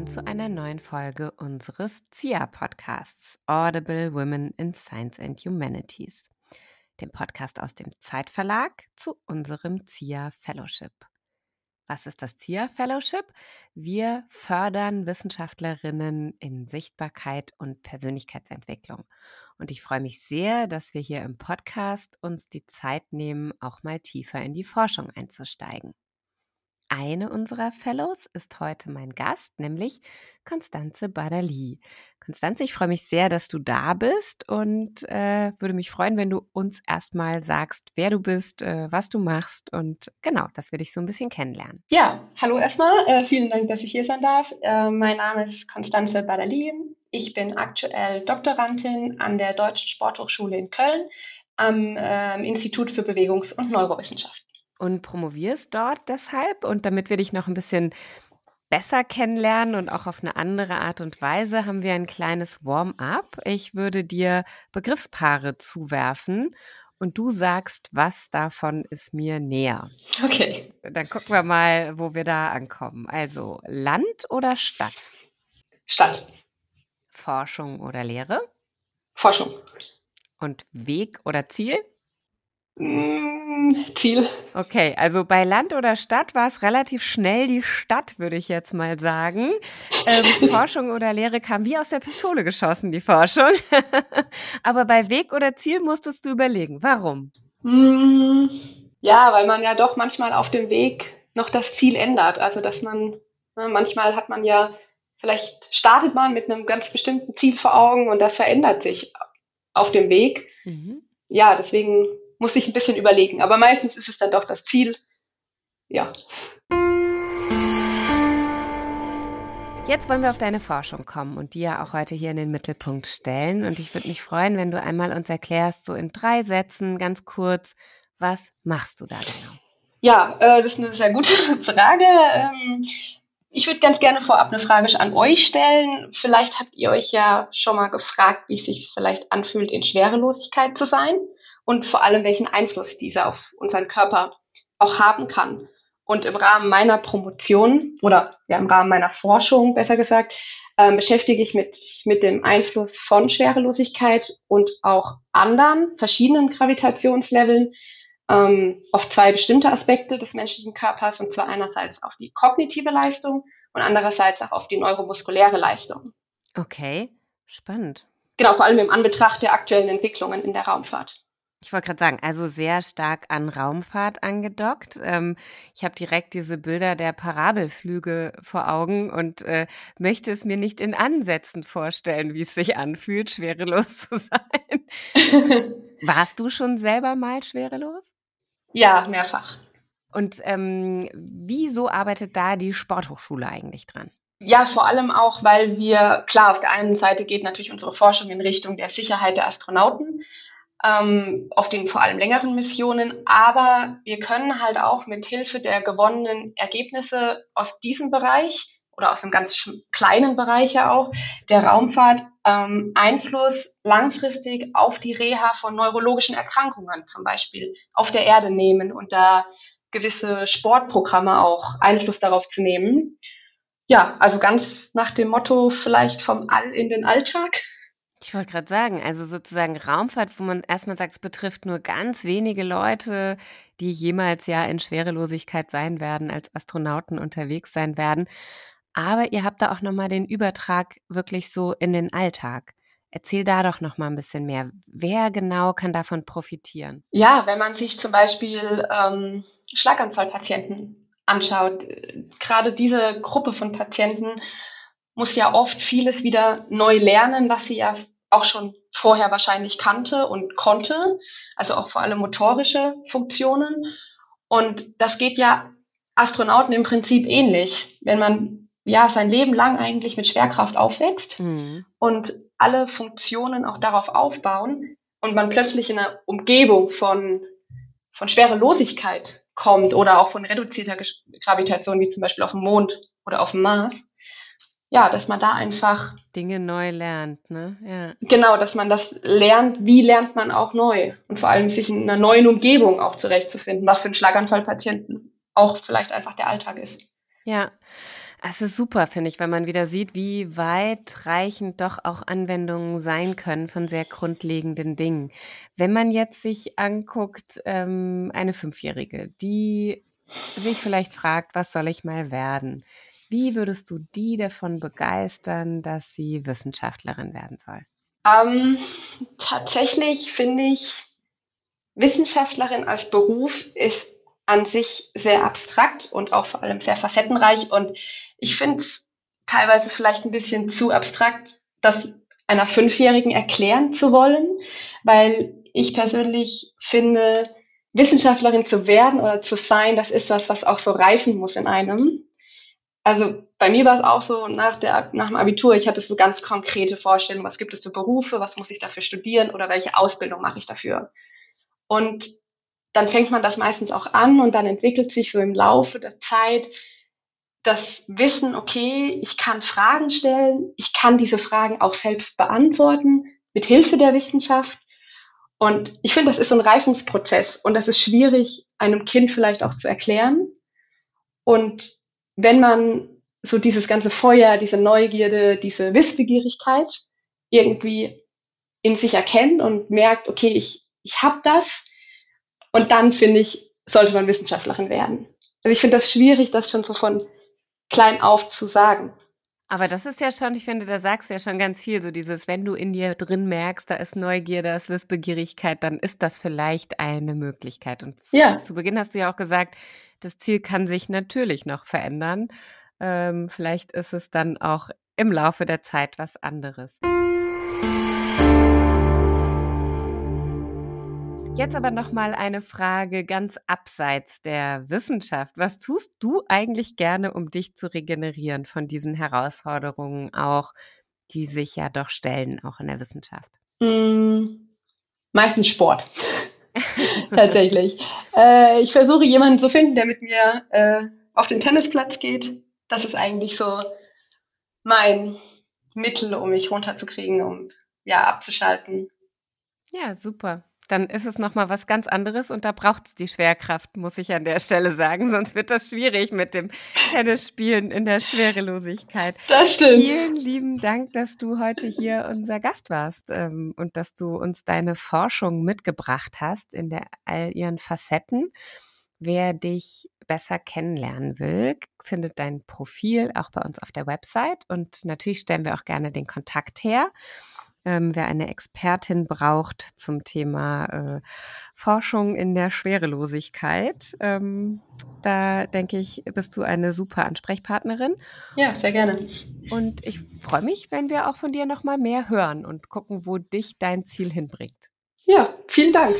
willkommen zu einer neuen Folge unseres ZIA-Podcasts Audible Women in Science and Humanities, dem Podcast aus dem Zeitverlag zu unserem ZIA Fellowship. Was ist das ZIA Fellowship? Wir fördern Wissenschaftlerinnen in Sichtbarkeit und Persönlichkeitsentwicklung. Und ich freue mich sehr, dass wir hier im Podcast uns die Zeit nehmen, auch mal tiefer in die Forschung einzusteigen. Eine unserer Fellows ist heute mein Gast, nämlich Konstanze Badali. Konstanze, ich freue mich sehr, dass du da bist und äh, würde mich freuen, wenn du uns erstmal sagst, wer du bist, äh, was du machst und genau, dass wir dich so ein bisschen kennenlernen. Ja, hallo erstmal. Äh, vielen Dank, dass ich hier sein darf. Äh, mein Name ist Konstanze Badali. Ich bin aktuell Doktorandin an der Deutschen Sporthochschule in Köln am ähm, Institut für Bewegungs- und Neurowissenschaften und promovierst dort deshalb. Und damit wir dich noch ein bisschen besser kennenlernen und auch auf eine andere Art und Weise, haben wir ein kleines Warm-up. Ich würde dir Begriffspaare zuwerfen und du sagst, was davon ist mir näher. Okay. Dann gucken wir mal, wo wir da ankommen. Also Land oder Stadt? Stadt. Forschung oder Lehre? Forschung. Und Weg oder Ziel? Mm, Ziel. Okay, also bei Land oder Stadt war es relativ schnell die Stadt, würde ich jetzt mal sagen. Ähm, Forschung oder Lehre kam wie aus der Pistole geschossen, die Forschung. Aber bei Weg oder Ziel musstest du überlegen. Warum? Mm, ja, weil man ja doch manchmal auf dem Weg noch das Ziel ändert. Also, dass man, ne, manchmal hat man ja, vielleicht startet man mit einem ganz bestimmten Ziel vor Augen und das verändert sich auf dem Weg. Mhm. Ja, deswegen muss ich ein bisschen überlegen. Aber meistens ist es dann doch das Ziel. Ja. Jetzt wollen wir auf deine Forschung kommen und die ja auch heute hier in den Mittelpunkt stellen. Und ich würde mich freuen, wenn du einmal uns erklärst, so in drei Sätzen, ganz kurz, was machst du da genau? Ja, äh, das ist eine sehr gute Frage. Ähm, ich würde ganz gerne vorab eine Frage an euch stellen. Vielleicht habt ihr euch ja schon mal gefragt, wie es sich vielleicht anfühlt, in Schwerelosigkeit zu sein und vor allem welchen Einfluss dieser auf unseren Körper auch haben kann. Und im Rahmen meiner Promotion oder ja, im Rahmen meiner Forschung, besser gesagt, äh, beschäftige ich mich mit dem Einfluss von Schwerelosigkeit und auch anderen verschiedenen Gravitationsleveln ähm, auf zwei bestimmte Aspekte des menschlichen Körpers, und zwar einerseits auf die kognitive Leistung und andererseits auch auf die neuromuskuläre Leistung. Okay, spannend. Genau, vor allem im Anbetracht der aktuellen Entwicklungen in der Raumfahrt. Ich wollte gerade sagen, also sehr stark an Raumfahrt angedockt. Ähm, ich habe direkt diese Bilder der Parabelflüge vor Augen und äh, möchte es mir nicht in Ansätzen vorstellen, wie es sich anfühlt, schwerelos zu sein. Warst du schon selber mal schwerelos? Ja, mehrfach. Und ähm, wieso arbeitet da die Sporthochschule eigentlich dran? Ja, vor allem auch, weil wir, klar, auf der einen Seite geht natürlich unsere Forschung in Richtung der Sicherheit der Astronauten ähm, auf den vor allem längeren Missionen. Aber wir können halt auch mit Hilfe der gewonnenen Ergebnisse aus diesem Bereich oder aus einem ganz kleinen Bereich ja auch der Raumfahrt ähm, Einfluss langfristig auf die Reha von neurologischen Erkrankungen zum Beispiel auf der Erde nehmen und da gewisse Sportprogramme auch Einfluss darauf zu nehmen. Ja, also ganz nach dem Motto vielleicht vom All in den Alltag. Ich wollte gerade sagen, also sozusagen Raumfahrt, wo man erstmal sagt, es betrifft nur ganz wenige Leute, die jemals ja in Schwerelosigkeit sein werden, als Astronauten unterwegs sein werden. Aber ihr habt da auch nochmal den Übertrag wirklich so in den Alltag. Erzähl da doch noch mal ein bisschen mehr. Wer genau kann davon profitieren? Ja, wenn man sich zum Beispiel ähm, Schlaganfallpatienten anschaut, gerade diese Gruppe von Patienten muss ja oft vieles wieder neu lernen, was sie ja auch schon vorher wahrscheinlich kannte und konnte, also auch vor allem motorische Funktionen. Und das geht ja Astronauten im Prinzip ähnlich, wenn man ja sein Leben lang eigentlich mit Schwerkraft aufwächst mhm. und alle Funktionen auch darauf aufbauen und man plötzlich in einer Umgebung von, von Schwerelosigkeit kommt oder auch von reduzierter Gravitation, wie zum Beispiel auf dem Mond oder auf dem Mars, ja, dass man da einfach Dinge neu lernt, ne? Ja. Genau, dass man das lernt, wie lernt man auch neu und vor allem sich in einer neuen Umgebung auch zurechtzufinden, was für einen Schlaganfallpatienten auch vielleicht einfach der Alltag ist. Ja. Es ist super, finde ich, wenn man wieder sieht, wie weitreichend doch auch Anwendungen sein können von sehr grundlegenden Dingen. Wenn man jetzt sich anguckt, ähm, eine Fünfjährige, die sich vielleicht fragt, was soll ich mal werden? Wie würdest du die davon begeistern, dass sie Wissenschaftlerin werden soll? Ähm, tatsächlich finde ich, Wissenschaftlerin als Beruf ist an sich sehr abstrakt und auch vor allem sehr facettenreich. Und ich finde es teilweise vielleicht ein bisschen zu abstrakt, das einer Fünfjährigen erklären zu wollen, weil ich persönlich finde, Wissenschaftlerin zu werden oder zu sein, das ist das, was auch so reifen muss in einem. Also bei mir war es auch so nach, der, nach dem Abitur, ich hatte so ganz konkrete Vorstellungen, was gibt es für Berufe, was muss ich dafür studieren oder welche Ausbildung mache ich dafür. Und dann fängt man das meistens auch an und dann entwickelt sich so im Laufe der Zeit das Wissen, okay, ich kann Fragen stellen, ich kann diese Fragen auch selbst beantworten mit Hilfe der Wissenschaft. Und ich finde, das ist so ein Reifungsprozess und das ist schwierig, einem Kind vielleicht auch zu erklären. Und wenn man so dieses ganze Feuer, diese Neugierde, diese Wissbegierigkeit irgendwie in sich erkennt und merkt, okay, ich, ich habe das, und dann, finde ich, sollte man Wissenschaftlerin werden. Also ich finde das schwierig, das schon so von klein auf zu sagen. Aber das ist ja schon, ich finde, da sagst du ja schon ganz viel, so dieses, wenn du in dir drin merkst, da ist Neugier, da ist Wissbegierigkeit, dann ist das vielleicht eine Möglichkeit. Und ja. zu Beginn hast du ja auch gesagt, das Ziel kann sich natürlich noch verändern. Ähm, vielleicht ist es dann auch im Laufe der Zeit was anderes. Jetzt aber noch mal eine Frage ganz abseits der Wissenschaft. Was tust du eigentlich gerne, um dich zu regenerieren von diesen Herausforderungen auch, die sich ja doch stellen, auch in der Wissenschaft? Mm, meistens Sport. Tatsächlich. Äh, ich versuche jemanden zu finden, der mit mir äh, auf den Tennisplatz geht. Das ist eigentlich so mein Mittel, um mich runterzukriegen, um ja abzuschalten. Ja, super dann ist es nochmal was ganz anderes und da braucht es die Schwerkraft, muss ich an der Stelle sagen. Sonst wird das schwierig mit dem Tennisspielen in der Schwerelosigkeit. Das stimmt. Vielen lieben Dank, dass du heute hier unser Gast warst ähm, und dass du uns deine Forschung mitgebracht hast in der, all ihren Facetten. Wer dich besser kennenlernen will, findet dein Profil auch bei uns auf der Website und natürlich stellen wir auch gerne den Kontakt her ähm, wer eine Expertin braucht zum Thema äh, Forschung in der Schwerelosigkeit. Ähm, da denke ich, bist du eine super Ansprechpartnerin. Ja, sehr gerne. Und ich freue mich, wenn wir auch von dir nochmal mehr hören und gucken, wo dich dein Ziel hinbringt. Ja, vielen Dank.